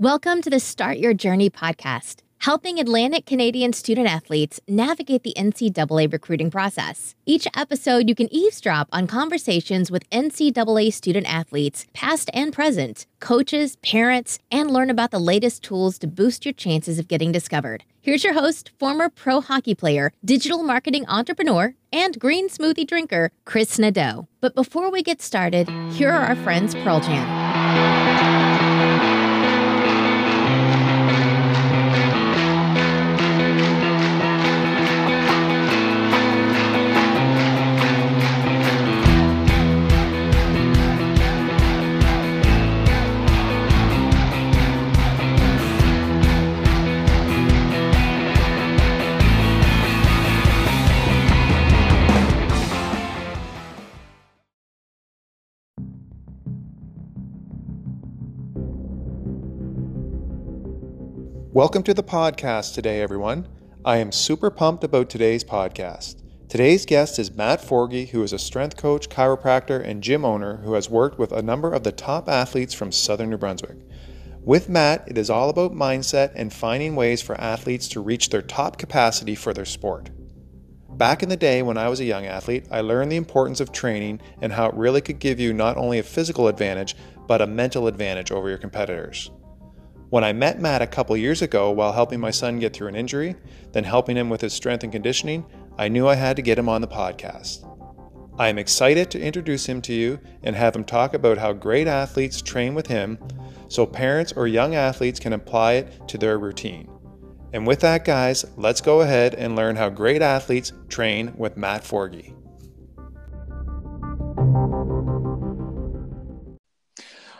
Welcome to the Start Your Journey podcast, helping Atlantic Canadian student athletes navigate the NCAA recruiting process. Each episode, you can eavesdrop on conversations with NCAA student athletes, past and present, coaches, parents, and learn about the latest tools to boost your chances of getting discovered. Here's your host, former pro hockey player, digital marketing entrepreneur, and green smoothie drinker, Chris Nadeau. But before we get started, here are our friends Pearl Jam. Welcome to the podcast today, everyone. I am super pumped about today's podcast. Today's guest is Matt Forgy, who is a strength coach, chiropractor, and gym owner who has worked with a number of the top athletes from southern New Brunswick. With Matt, it is all about mindset and finding ways for athletes to reach their top capacity for their sport. Back in the day when I was a young athlete, I learned the importance of training and how it really could give you not only a physical advantage, but a mental advantage over your competitors. When I met Matt a couple years ago while helping my son get through an injury, then helping him with his strength and conditioning, I knew I had to get him on the podcast. I am excited to introduce him to you and have him talk about how great athletes train with him so parents or young athletes can apply it to their routine. And with that, guys, let's go ahead and learn how great athletes train with Matt Forgy.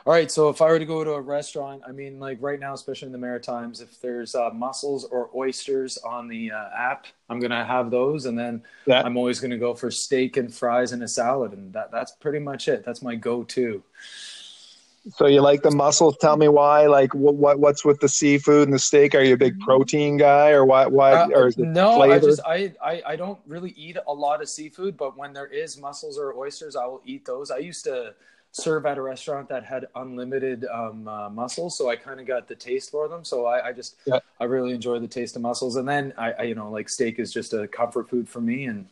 All right, so if I were to go to a restaurant, I mean, like right now, especially in the Maritimes, if there's uh, mussels or oysters on the uh, app, I'm gonna have those, and then Yeah. I'm always gonna go for steak and fries and a salad, and that that's pretty much it. That's my go-to. So you like the mussels? Tell me why. Like what, what what's with the seafood and the steak? Are you a big protein guy, or why? Why? Uh, or is it no, flavor? I just I, I I don't really eat a lot of seafood, but when there is mussels or oysters, I will eat those. I used to serve at a restaurant that had unlimited um, uh, mussels, so I kind of got the taste for them. So I, I just Yeah. I really enjoy the taste of mussels, and then I, I you know like steak is just a comfort food for me, and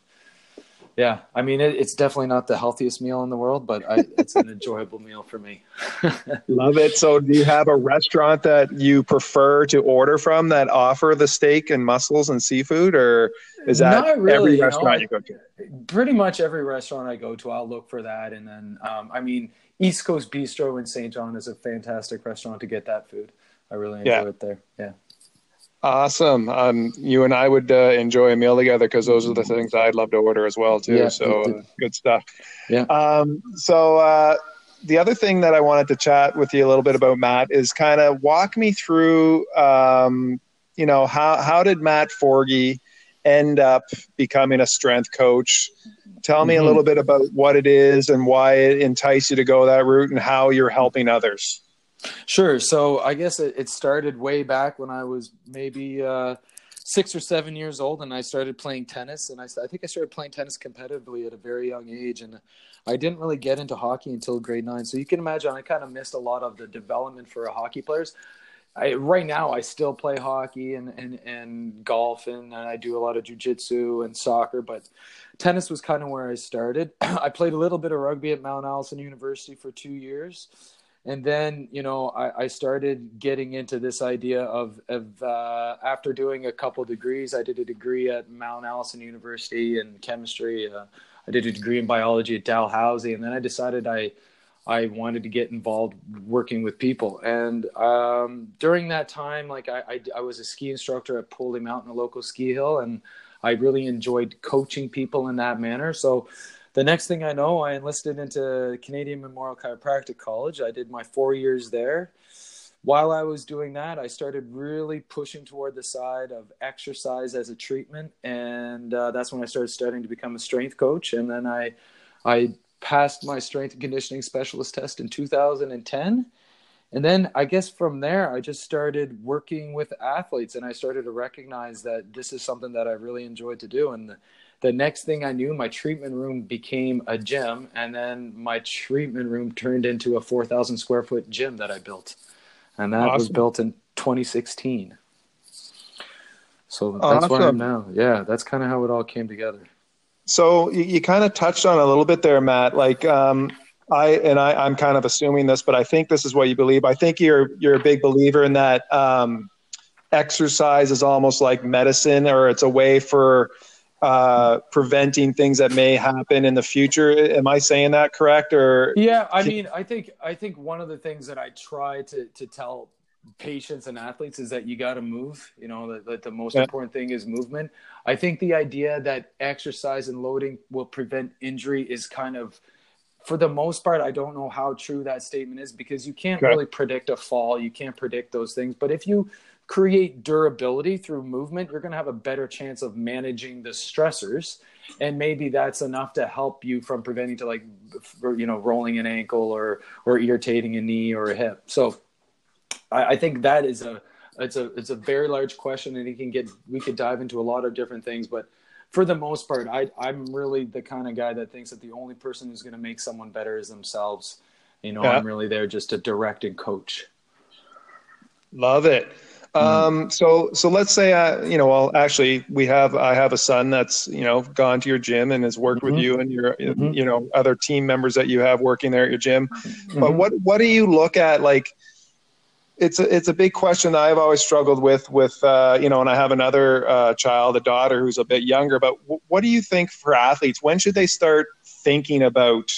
yeah, I mean it, it's definitely not the healthiest meal in the world, but I, it's an enjoyable meal for me. Love it. So do you have a restaurant that you prefer to order from that offer the steak and mussels and seafood, or is that really, every you know, restaurant you go to? pretty much every restaurant I go to, I'll look for that. And then, um, I mean, East Coast Bistro in St. John is a fantastic restaurant to get that food. I really enjoy Yeah. it there. Yeah. Awesome. Um, you and I would uh, enjoy a meal together because those are the things I'd love to order as well too. Yeah, so uh, good stuff. Yeah. Um, so uh, the other thing that I wanted to chat with you a little bit about Matt is kind of walk me through. Um, you know how how did Matt Forgy end up becoming a strength coach? Tell me Mhm. a little bit about what it is and why it enticed you to go that route and how you're helping others. Sure. So I guess it, it started way back when I was maybe uh, six or seven years old, and I started playing tennis. And I, I think I started playing tennis competitively at a very young age, and I didn't really get into hockey until grade nine. So you can imagine I kind of missed a lot of the development for a hockey players. I, right now, I still play hockey and, and, and golf, and, I do a lot of jujitsu and soccer, but tennis was kind of where I started. I played a little bit of rugby at Mount Allison University for two years and then you know I, I started getting into this idea of, of uh, after doing a couple degrees i did a degree at mount allison university in chemistry uh, i did a degree in biology at dalhousie and then i decided i i wanted to get involved working with people. And um, during that time like I, I, I was a ski instructor at Poley mountain a local ski hill and i really enjoyed coaching people in that manner. So the next thing I know, I enlisted into Canadian Memorial Chiropractic College. I did my four years there. While I was doing that, I started really pushing toward the side of exercise as a treatment, and uh, that's when I started studying to become a strength coach. And then I, I passed my strength and conditioning specialist test in 2010. And then I guess from there, I just started working with athletes, and I started to recognize that this is something that I really enjoyed to do. And the, the next thing I knew, my treatment room became a gym, and then my treatment room turned into a 4,000 square foot gym that I built. and that was built in 2016. So that's Awesome. where I'm now. Yeah, that's kind of how it all came together. So you, you kind of touched on a little bit there, Matt. Like um, I and I, I'm kind of assuming this, but I think this is what you believe. I think you're you're a big believer in that um, exercise is almost like medicine, or it's a way for uh, preventing things that may happen in the future. Am I saying that correct? Or Yeah, I mean, I think I think one of the things that I try to to tell patients and athletes is that you got to move. You know, that, that the most Yeah. important thing is movement. I think the idea that exercise and loading will prevent injury is kind of for the most part, I don't know how true that statement is because you can't Okay. really predict a fall. You can't predict those things. But if you create durability through movement, you're going to have a better chance of managing the stressors. And maybe that's enough to help you from preventing to like, you know, rolling an ankle or or irritating a knee or a hip. So, I, I think that is a it's a it's a very large question, and it can get we could dive into a lot of different things, but for the most part, I, I'm really the kind of guy that thinks that the only person who's going to make someone better is themselves. You know, Yeah. I'm really there just to direct and coach. Love it. Um, so, so let's say, uh, you know, well, actually we have, I have a son that's, you know, gone to your gym and has worked with Mhm. you and your, Mhm. you know, other team members that you have working there at your gym. But Mhm. what, what do you look at? Like, it's a, it's a big question that I've always struggled with, with, uh, you know, and I have another, uh, child, a daughter who's a bit younger, but w- what do you think for athletes? When should they start thinking about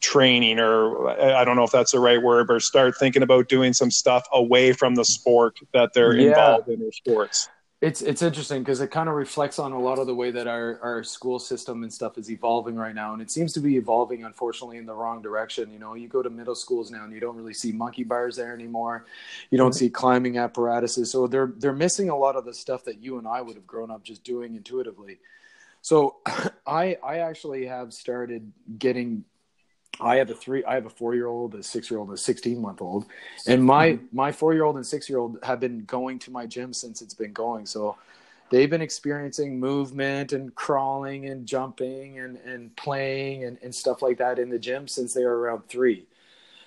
training or I don't know if that's the right word, but start thinking about doing some stuff away from the sport that they're Yeah. involved in their sports. It's it's interesting because it kind of reflects on a lot of the way that our, our school system and stuff is evolving right now, and it seems to be evolving unfortunately in the wrong direction. You know, you go to middle schools now and you don't really see monkey bars there anymore. You don't see climbing apparatuses, so they're they're missing a lot of the stuff that you and I would have grown up just doing intuitively. So I I actually have started getting I have a three, I have a four year old, a six year old, a 16 month old. And my, mm-hmm. my four year old and six year old have been going to my gym since it's been going. So they've been experiencing movement and crawling and jumping and, and playing and, and stuff like that in the gym since they were around three.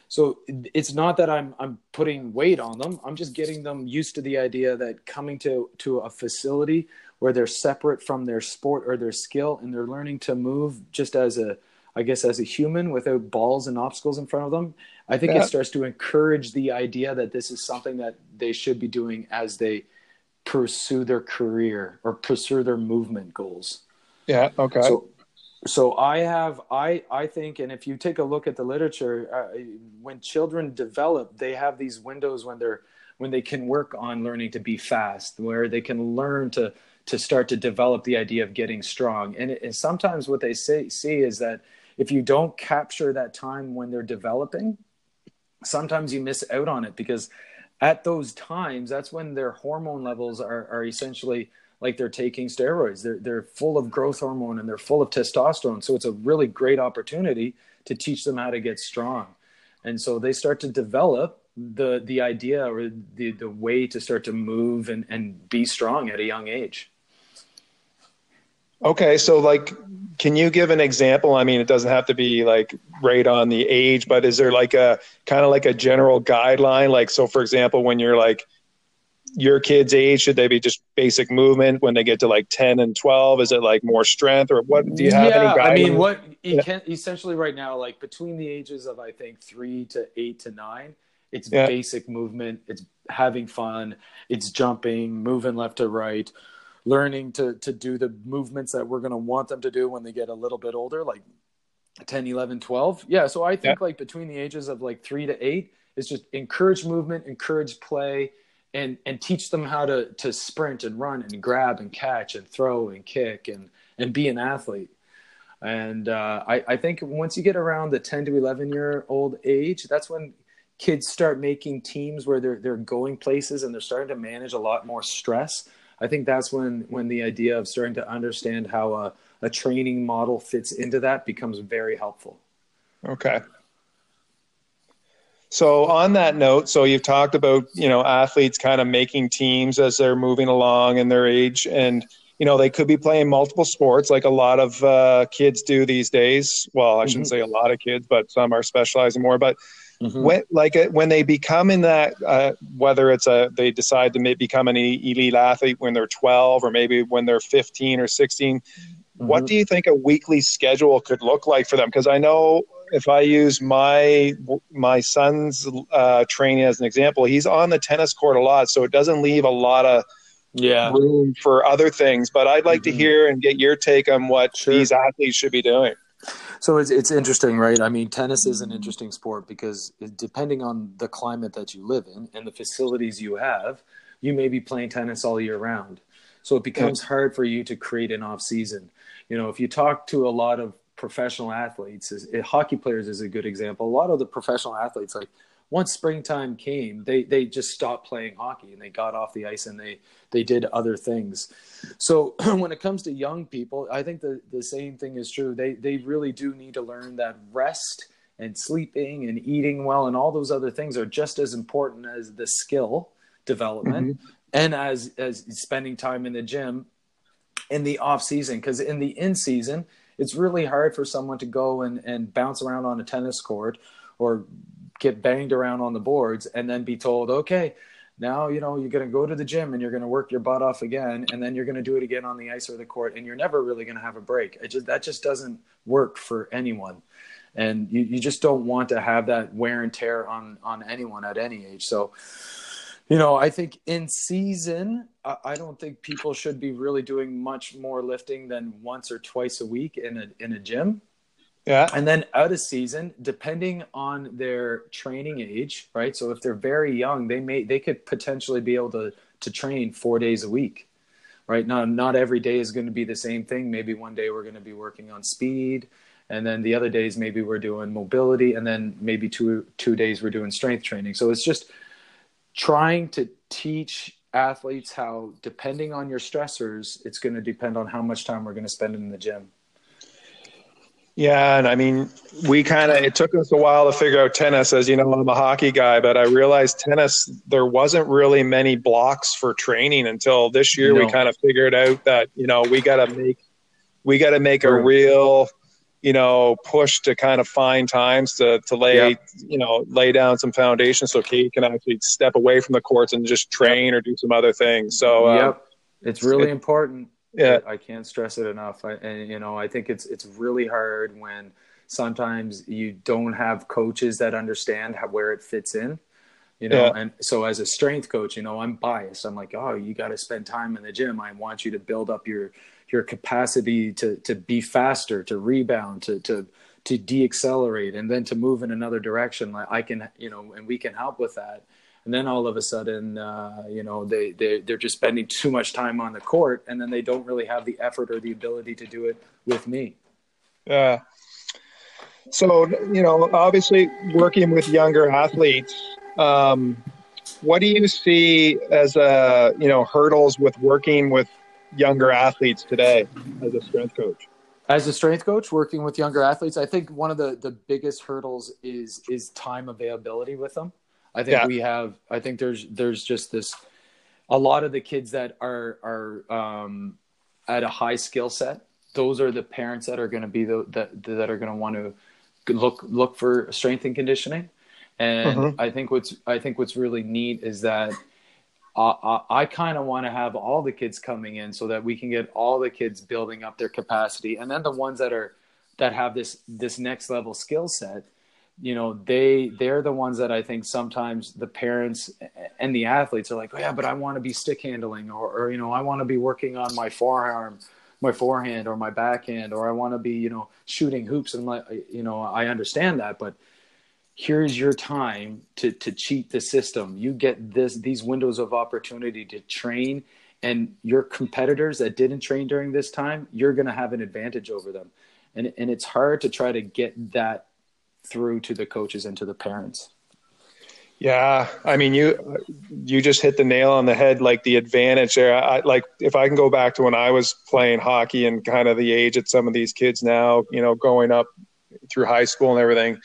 So it's not that I'm I'm putting weight on them. I'm just getting them used to the idea that coming to to a facility where they're separate from their sport or their skill and they're learning to move just as a I guess as a human without balls and obstacles in front of them. I think Yeah. it starts to encourage the idea that this is something that they should be doing as they pursue their career or pursue their movement goals. Yeah. Okay. So, so I have, I, I think, and if you take a look at the literature, uh, when children develop, they have these windows when they're, when they can work on learning to be fast, where they can learn to, to start to develop the idea of getting strong. And, it, and sometimes what they say, see is that if you don't capture that time when they're developing, sometimes you miss out on it because at those times, that's when their hormone levels are, are essentially like they're taking steroids. They're they're full of growth hormone and they're full of testosterone. So it's a really great opportunity to teach them how to get strong. And so they start to develop the the idea or the the way to start to move and, and be strong at a young age. Okay, so like, can you give an example? I mean, it doesn't have to be like right on the age, but is there like a kind of like a general guideline? Like, so for example, when you're like your kid's age, should they be just basic movement? When they get to like 10 and 12, is it like more strength or what? Do you have yeah, any guidelines? I mean, what Yeah. can essentially right now, like between the ages of I think three to eight to nine, it's Yeah. basic movement. It's having fun. It's jumping, moving left to right, learning to to do the movements that we're going to want them to do when they get a little bit older, like 10, 11, 12. Yeah, so I think like between the ages of like three to eight, it's just encourage movement, encourage play. And, and teach them how to, to sprint and run and grab and catch and throw and kick and, and be an athlete. And uh, I, I think once you get around the 10 to 11 year old age, that's when kids start making teams where they're, they're going places and they're starting to manage a lot more stress. I think that's when, when the idea of starting to understand how a, a training model fits into that becomes very helpful. Okay. So on that note, so you've talked about, you know, athletes kind of making teams as they're moving along in their age and you know, they could be playing multiple sports like a lot of uh, kids do these days. Well, I shouldn't say a lot of kids, but some are specializing more. But Mm-hmm. When, like uh, when they become in that, uh, whether it's a they decide to become an elite athlete when they're 12 or maybe when they're 15 or 16, mm-hmm. what do you think a weekly schedule could look like for them? Because I know if I use my my son's uh, training as an example, he's on the tennis court a lot, so it doesn't leave a lot of yeah. room for other things. But I'd like mm-hmm. to hear and get your take on what sure. these athletes should be doing. So it's it's interesting, right? I mean, tennis is an mm-hmm. interesting sport because depending on the climate that you live in and the facilities you have, you may be playing tennis all year round. So it becomes hard for you to create an off season. You know, if you talk to a lot of professional athletes, is, eh, hockey players is a good example. A lot of the professional athletes, like once springtime came, they they just stopped playing hockey and they got off the ice and they they did other things. So when it comes to young people, I think the the same thing is true. They they really do need to learn that rest and sleeping and eating well and all those other things are just as important as the skill development mm-hmm. and as as spending time in the gym in the off season because in the in season it's really hard for someone to go and, and bounce around on a tennis court or get banged around on the boards and then be told, okay, now you know you're going to go to the gym and you're going to work your butt off again and then you're going to do it again on the ice or the court and you're never really going to have a break. It just that just doesn't work for anyone. And you, you just don't want to have that wear and tear on on anyone at any age. So you know i think in season I, don't think people should be really doing much more lifting than once or twice a week in a in a gym yeah. And then out of season, depending on their training age, right? So if they're very young, they may they could potentially be able to to train four days a week. Right. Now not every day is going to be the same thing. Maybe one day we're going to be working on speed. And then the other days maybe we're doing mobility and then maybe two two days we're doing strength training. So it's just trying to teach athletes how depending on your stressors, it's going to depend on how much time we're going to spend in the gym. Yeah, and I mean, we kind of it took us a while to figure out tennis. As you know, I'm a hockey guy, but I realized tennis there wasn't really many blocks for training until this year. No. We kind of figured out that you know we got to make we got to make a real you know push to kind of find times to to lay yep. you know lay down some foundation so Kate can actually step away from the courts and just train yep. or do some other things. So uh, yep, it's really it, important yeah. I, can't stress it enough. I, and you know i think it's it's really hard when sometimes you don't have coaches that understand how, where it fits in you know? Yeah. and so as a strength coach you know i'm biased. I'm like oh you got to spend time in the gym. I want you to build up your your capacity to to be faster to rebound to to to deaccelerate and then to move in another direction. Like i can you know and we can help with that and then all of a sudden, uh, you know, they they they're just spending too much time on the court, and then they don't really have the effort or the ability to do it with me. Yeah. So you know, obviously, working with younger athletes, um, what do you see as a you know hurdles with working with younger athletes today as a strength coach? As a strength coach, working with younger athletes, I think one of the the biggest hurdles is is time availability with them. I think yeah. we have. I think there's there's just this. A lot of the kids that are are um, at a high skill set, those are the parents that are going to be the that that are going to want to look look for strength and conditioning. And mm-hmm. I think what's I think what's really neat is that I, I kind of want to have all the kids coming in so that we can get all the kids building up their capacity, and then the ones that are that have this this next level skill set you know they they're the ones that i think sometimes the parents and the athletes are like oh yeah but i want to be stick handling or, or you know i want to be working on my forearm my forehand or my backhand or i want to be you know shooting hoops. And like you know i understand that but here's your time to to cheat the system. You get this these windows of opportunity to train and your competitors that didn't train during this time you're going to have an advantage over them. And and it's hard to try to get that through to the coaches and to the parents. Yeah, I mean you you just hit the nail on the head. Like the advantage there. I, like if I can go back to when I was playing hockey and kind of the age at some of these kids now, you know, going up through high school and everything.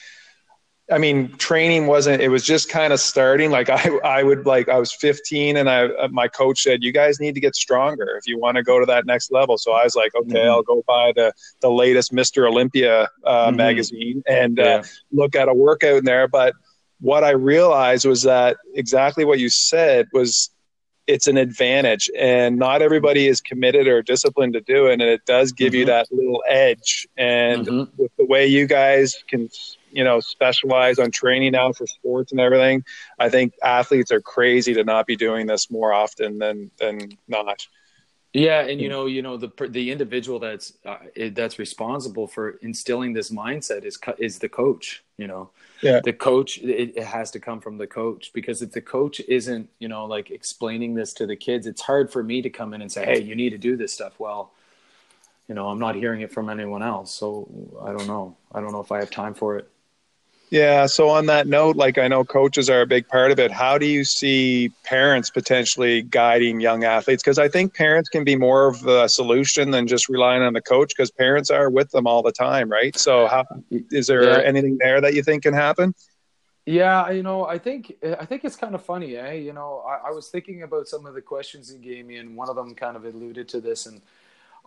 I mean, training wasn't. It was just kind of starting. Like I, I would like. I was 15, and I, my coach said, "You guys need to get stronger if you want to go to that next level." So I was like, "Okay, mm-hmm. I'll go buy the the latest Mr. Olympia uh, mm-hmm. magazine and uh, yeah. uh, look at a workout in there." But what I realized was that exactly what you said was it's an advantage and not everybody is committed or disciplined to do it and it does give mm-hmm. you that little edge and mm-hmm. with the way you guys can you know specialize on training now for sports and everything i think athletes are crazy to not be doing this more often than than not yeah, and you know, you know the the individual that's uh, that's responsible for instilling this mindset is is the coach. You know, yeah. the coach it, it, has to come from the coach because if the coach isn't, you know, like explaining this to the kids, it's hard for me to come in and say, "Hey, you need to do this stuff." Well, you know, I'm not hearing it from anyone else, so I don't know. I don't know if I have time for it. Yeah. So on that note, like I know coaches are a big part of it. How do you see parents potentially guiding young athletes? Because I think parents can be more of a solution than just relying on the coach. Because parents are with them all the time, right? So, how is there yeah. anything there that you think can happen? Yeah, you know, I think I think it's kind of funny, eh? You know, I, I was thinking about some of the questions you gave me, and one of them kind of alluded to this, and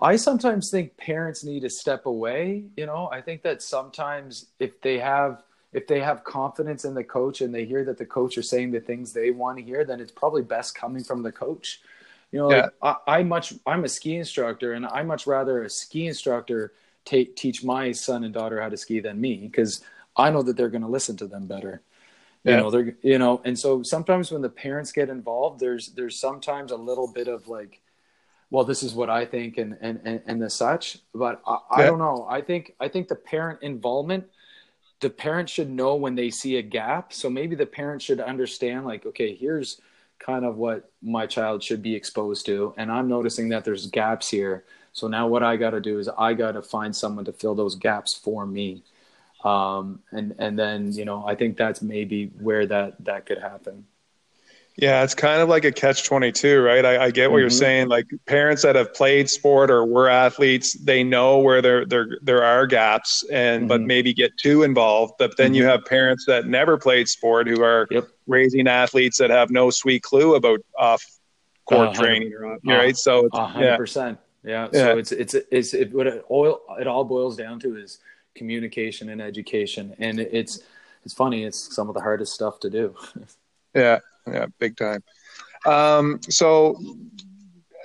I sometimes think parents need to step away. You know, I think that sometimes if they have if they have confidence in the coach and they hear that the coach is saying the things they want to hear, then it's probably best coming from the coach. You know, yeah. like I, I, much I'm a ski instructor, and I much rather a ski instructor take teach my son and daughter how to ski than me because I know that they're going to listen to them better. You yeah. know, they're you know, and so sometimes when the parents get involved, there's there's sometimes a little bit of like, well, this is what I think, and and and, and the such. But I, yeah. I don't know. I think I think the parent involvement the parent should know when they see a gap. So maybe the parent should understand, like, okay, here's kind of what my child should be exposed to. And I'm noticing that there's gaps here. So now what I got to do is I got to find someone to fill those gaps for me. Um, and, and then, you know, I think that's maybe where that, that could happen. Yeah, it's kind of like a catch 22, right? I, I get what mm-hmm. you're saying. Like parents that have played sport or were athletes, they know where there there there are gaps and mm-hmm. but maybe get too involved. But then mm-hmm. you have parents that never played sport who are yep. raising athletes that have no sweet clue about off court uh, training or off, right? So it's, 100%. Yeah. yeah. So it's it's it's it, what it all it all boils down to is communication and education and it's it's funny, it's some of the hardest stuff to do. yeah yeah, big time. Um, so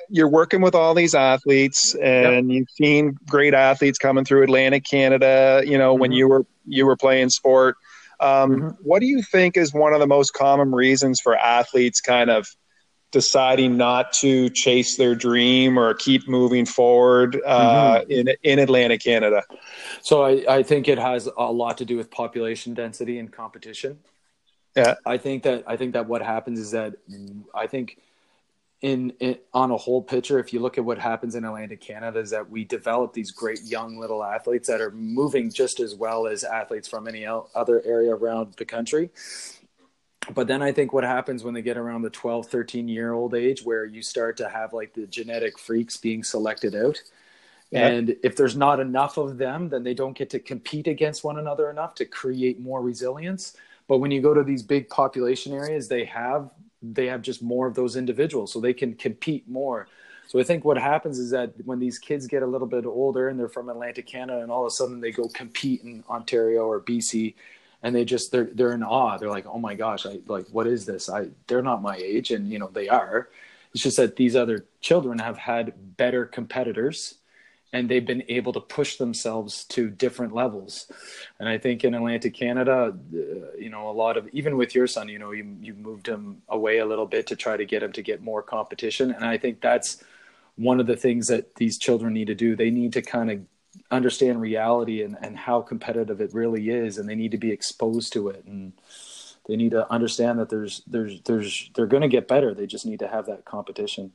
you're working with all these athletes, and yep. you've seen great athletes coming through Atlantic Canada. You know, mm-hmm. when you were you were playing sport. Um, mm-hmm. What do you think is one of the most common reasons for athletes kind of deciding not to chase their dream or keep moving forward uh, mm-hmm. in in Atlantic Canada? So I, I think it has a lot to do with population density and competition. Yeah, I think that I think that what happens is that I think in, in, on a whole picture, if you look at what happens in Atlantic Canada, is that we develop these great young little athletes that are moving just as well as athletes from any other area around the country. But then I think what happens when they get around the 12, 13 year old age, where you start to have like the genetic freaks being selected out. Yeah. And if there's not enough of them, then they don't get to compete against one another enough to create more resilience. But when you go to these big population areas, they have they have just more of those individuals, so they can compete more. So I think what happens is that when these kids get a little bit older and they're from Atlantic Canada, and all of a sudden they go compete in Ontario or BC, and they just they're they're in awe. They're like, oh my gosh, I like what is this? I they're not my age, and you know they are. It's just that these other children have had better competitors and they've been able to push themselves to different levels. And I think in Atlantic Canada, uh, you know, a lot of even with your son, you know, you you moved him away a little bit to try to get him to get more competition, and I think that's one of the things that these children need to do. They need to kind of understand reality and, and how competitive it really is, and they need to be exposed to it and they need to understand that there's there's there's they're going to get better. They just need to have that competition.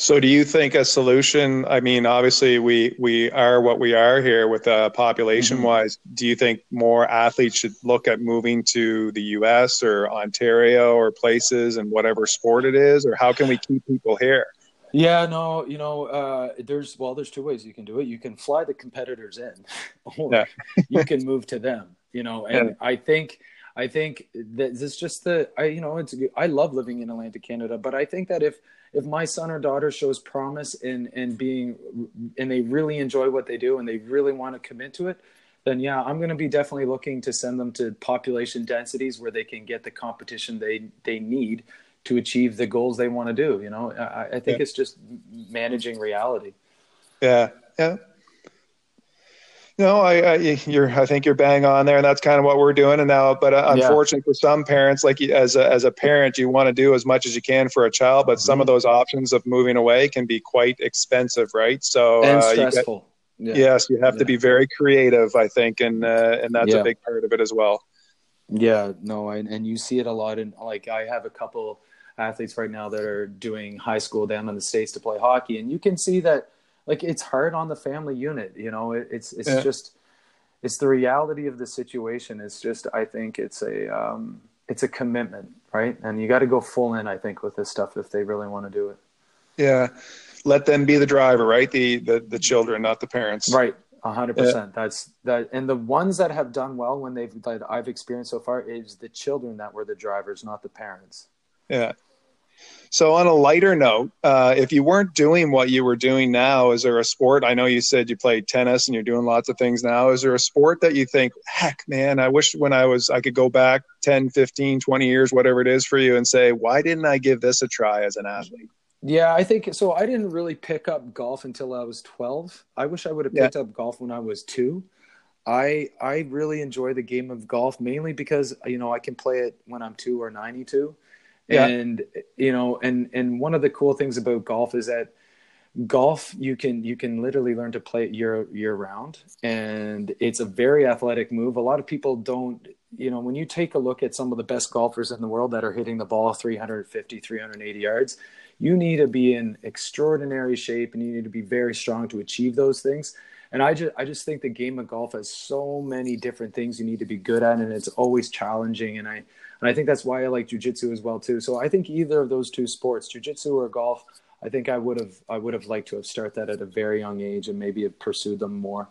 So, do you think a solution? I mean, obviously, we we are what we are here with uh, population mm-hmm. wise. Do you think more athletes should look at moving to the U.S. or Ontario or places and whatever sport it is, or how can we keep people here? Yeah, no, you know, uh, there's well, there's two ways you can do it. You can fly the competitors in, or yeah. you can move to them. You know, and yeah. I think I think that this just the I you know it's I love living in Atlantic Canada, but I think that if if my son or daughter shows promise in in being and they really enjoy what they do and they really want to commit to it then yeah, I'm going to be definitely looking to send them to population densities where they can get the competition they they need to achieve the goals they want to do. You know, I, I think yeah. it's just managing reality. Yeah, yeah. No, I, I, you're. I think you're bang on there, and that's kind of what we're doing. And now, but uh, unfortunately, yeah. for some parents, like as a, as a parent, you want to do as much as you can for a child, but mm-hmm. some of those options of moving away can be quite expensive, right? So and uh, stressful. You yeah. Yes, you have yeah. to be very creative, I think, and uh, and that's a big part of it as well. Yeah, no, and, and you see it a lot And like I have a couple athletes right now that are doing high school down in the states to play hockey, and you can see that like it's hard on the family unit you know? It, it's it's yeah. just it's the reality of the situation. It's just i think it's a um it's a commitment right? And you got to go full in i think with this stuff if they really want to do it. Yeah. Let them be the driver right? The the, the children not the parents. Right. A hundred percent. That's that and the ones that have done well when they've that i've experienced so far is the children that were the drivers not the parents. Yeah so, on a lighter note, uh, if you weren't doing what you were doing now, is there a sport? I know you said you played tennis and you're doing lots of things now. Is there a sport that you think, heck, man, I wish when I was, I could go back 10, 15, 20 years, whatever it is for you, and say, why didn't I give this a try as an athlete? Yeah, I think so. I didn't really pick up golf until I was 12. I wish I would have picked yeah. up golf when I was two. I I really enjoy the game of golf mainly because you know I can play it when I'm two or 92 and you know and and one of the cool things about golf is that golf you can you can literally learn to play it year year round. And it's a very athletic move. A lot of people don't you know when you take a look at some of the best golfers in the world that are hitting the ball 350 380 yards you need to be in extraordinary shape and you need to be very strong to achieve those things and i just i just think the game of golf has so many different things you need to be good at and it's always challenging and i and I think that's why I like jujitsu as well too. So I think either of those two sports, jujitsu or golf, I think I would have I would have liked to have started that at a very young age and maybe have pursued them more.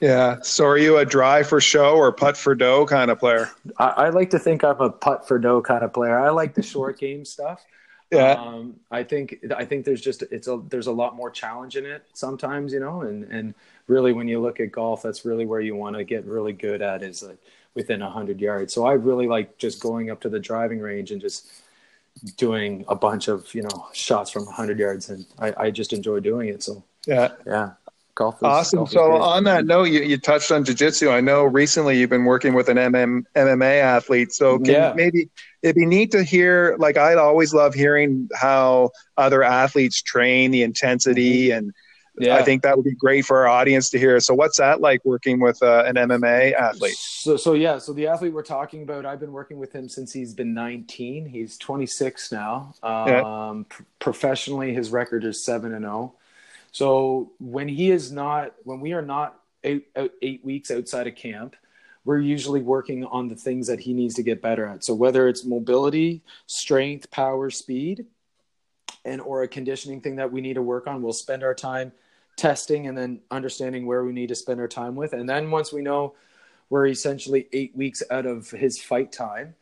Yeah. So are you a drive for show or putt for dough kind of player? I, I like to think I'm a putt for dough kind of player. I like the short game stuff. Yeah. Um, I think I think there's just it's a there's a lot more challenge in it sometimes, you know, and and really when you look at golf, that's really where you want to get really good at is like within 100 yards. So I really like just going up to the driving range and just doing a bunch of, you know, shots from 100 yards. And I, I just enjoy doing it. So, yeah. Yeah. Golf is, awesome. Golf so on that note, you, you touched on jiu-jitsu. I know recently you've been working with an MM, MMA athlete. So can yeah. maybe it'd be neat to hear, like I'd always love hearing how other athletes train the intensity mm-hmm. and, yeah. I think that would be great for our audience to hear. So, what's that like working with uh, an MMA athlete? So, so yeah, so the athlete we're talking about, I've been working with him since he's been 19. He's 26 now. Um, yeah. pr- professionally, his record is seven and zero. So, when he is not, when we are not eight, eight weeks outside of camp, we're usually working on the things that he needs to get better at. So, whether it's mobility, strength, power, speed, and or a conditioning thing that we need to work on, we'll spend our time testing and then understanding where we need to spend our time with. And then once we know we're essentially eight weeks out of his fight time,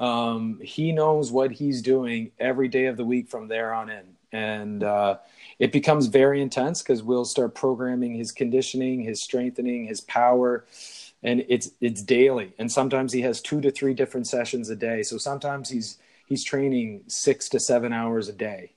um, he knows what he's doing every day of the week from there on in. And uh, it becomes very intense because we'll start programming his conditioning, his strengthening, his power. And it's it's daily, and sometimes he has two to three different sessions a day. So sometimes he's he's training six to seven hours a day.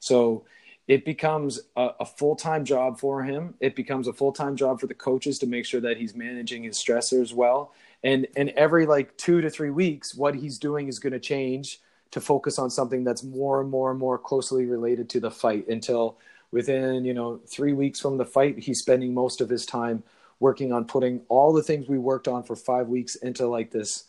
So it becomes a, a full time job for him. It becomes a full time job for the coaches to make sure that he's managing his stressors well. And and every like two to three weeks, what he's doing is going to change to focus on something that's more and more and more closely related to the fight until within you know three weeks from the fight he's spending most of his time working on putting all the things we worked on for five weeks into like this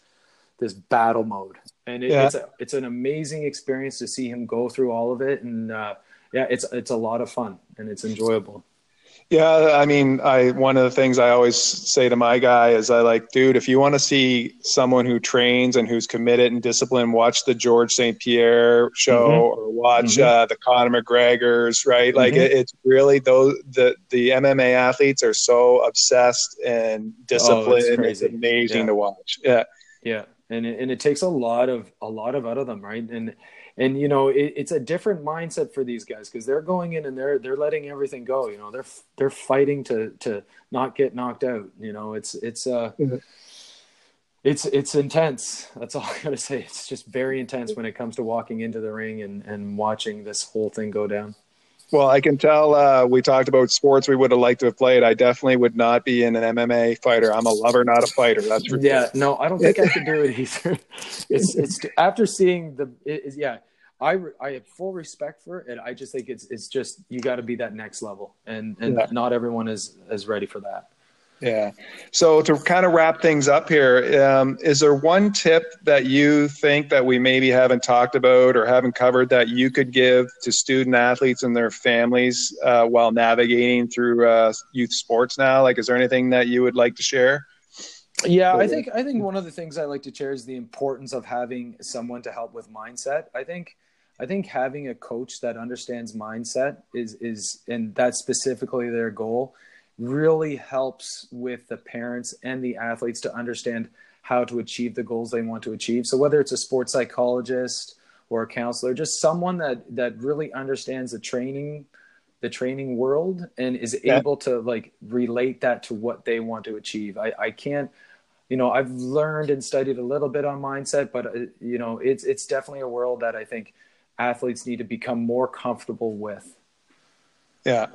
this battle mode and it, yeah. it's a, it's an amazing experience to see him go through all of it and uh, yeah, it's it's a lot of fun and it's enjoyable. Yeah, I mean, I one of the things I always say to my guy is I like, dude, if you want to see someone who trains and who's committed and disciplined, watch the George St. Pierre show mm-hmm. or watch mm-hmm. uh, the Conor McGregor's, right? Like, mm-hmm. it, it's really those the the MMA athletes are so obsessed and disciplined. Oh, it's, amazing yeah. to watch. Yeah, yeah, and it, and it takes a lot of a lot of out of them, right? And and you know it, it's a different mindset for these guys because they're going in and they're they're letting everything go you know they're they're fighting to to not get knocked out you know it's it's uh mm-hmm. it's it's intense that's all i gotta say it's just very intense when it comes to walking into the ring and and watching this whole thing go down well, I can tell uh, we talked about sports we would have liked to have played. I definitely would not be in an MMA fighter. I'm a lover, not a fighter. That's for yeah. No, I don't think I could do it either. It's it's after seeing the it, yeah. I, I have full respect for it. And I just think it's it's just you got to be that next level, and and yeah. not everyone is is ready for that. Yeah. So to kind of wrap things up here, um, is there one tip that you think that we maybe haven't talked about or haven't covered that you could give to student athletes and their families uh, while navigating through uh, youth sports now? Like, is there anything that you would like to share? Yeah, I think I think one of the things I like to share is the importance of having someone to help with mindset. I think I think having a coach that understands mindset is is and that's specifically their goal really helps with the parents and the athletes to understand how to achieve the goals they want to achieve. So whether it's a sports psychologist or a counselor, just someone that that really understands the training the training world and is yeah. able to like relate that to what they want to achieve. I, I can't, you know, I've learned and studied a little bit on mindset, but uh, you know, it's it's definitely a world that I think athletes need to become more comfortable with. Yeah,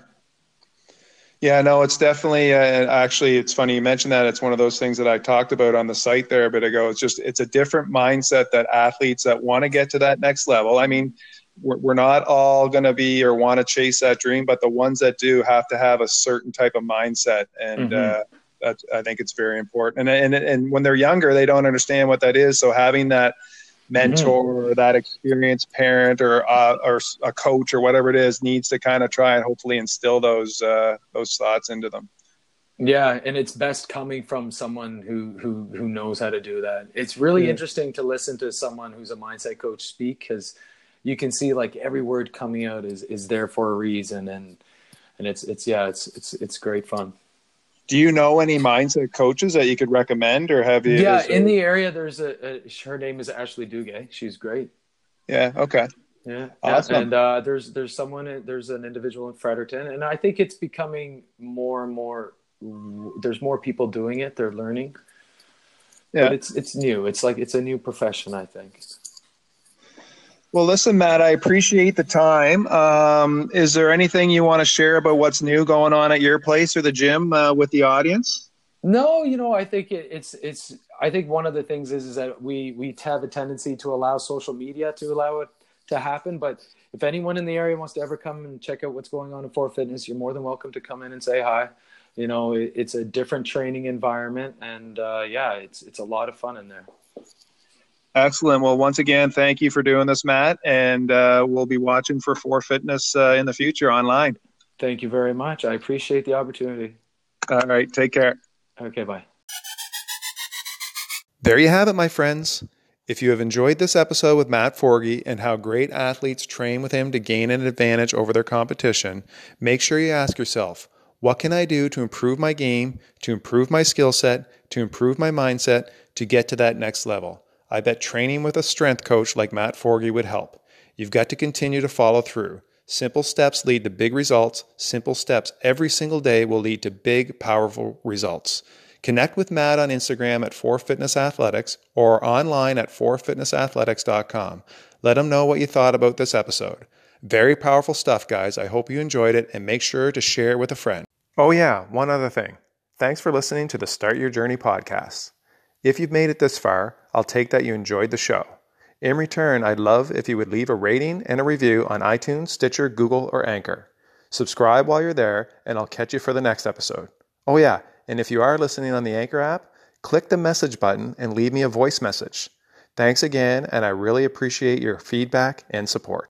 yeah, no, it's definitely uh, actually it's funny you mentioned that. It's one of those things that I talked about on the site there a bit ago. It's just it's a different mindset that athletes that want to get to that next level. I mean, we're, we're not all going to be or want to chase that dream, but the ones that do have to have a certain type of mindset, and mm-hmm. uh, I think it's very important. And and and when they're younger, they don't understand what that is. So having that mentor mm-hmm. or that experienced parent or uh, or a coach or whatever it is needs to kind of try and hopefully instill those uh, those thoughts into them. Yeah, and it's best coming from someone who who who knows how to do that. It's really yeah. interesting to listen to someone who's a mindset coach speak because you can see like every word coming out is is there for a reason and and it's it's yeah it's it's it's great fun do you know any mindset coaches that you could recommend or have you yeah in the area there's a, a, her name is ashley Dugay. she's great. Yeah okay. Yeah, awesome. and uh, there's there's someone there's an individual in fredericton and i think it's becoming more and more there's more people doing it they're learning. Yeah. But it's it's new. It's like it's a new profession i think well, listen, Matt, I appreciate the time. Um, is there anything you want to share about what's new going on at your place or the gym uh, with the audience? No, you know, I think it, it's it's. I think one of the things is is that we we have a tendency to allow social media to allow it to happen. But if anyone in the area wants to ever come and check out what's going on in 4 Fitness, you're more than welcome to come in and say hi. You know, it, it's a different training environment, and uh, yeah, it's it's a lot of fun in there. Excellent. Well, once again, thank you for doing this, Matt, and uh, we'll be watching for 4 Fitness uh, in the future online. Thank you very much. I appreciate the opportunity. All right. Take care. Okay. Bye. There you have it, my friends. If you have enjoyed this episode with Matt Forgy and how great athletes train with him to gain an advantage over their competition, make sure you ask yourself, what can I do to improve my game, to improve my skill set, to improve my mindset, to get to that next level? I bet training with a strength coach like Matt Forgy would help. You've got to continue to follow through. Simple steps lead to big results. Simple steps every single day will lead to big, powerful results. Connect with Matt on Instagram at 4fitnessathletics or online at 4fitnessathletics.com. Let him know what you thought about this episode. Very powerful stuff, guys. I hope you enjoyed it and make sure to share it with a friend. Oh, yeah, one other thing. Thanks for listening to the Start Your Journey podcast. If you've made it this far, I'll take that you enjoyed the show. In return, I'd love if you would leave a rating and a review on iTunes, Stitcher, Google, or Anchor. Subscribe while you're there, and I'll catch you for the next episode. Oh, yeah, and if you are listening on the Anchor app, click the message button and leave me a voice message. Thanks again, and I really appreciate your feedback and support.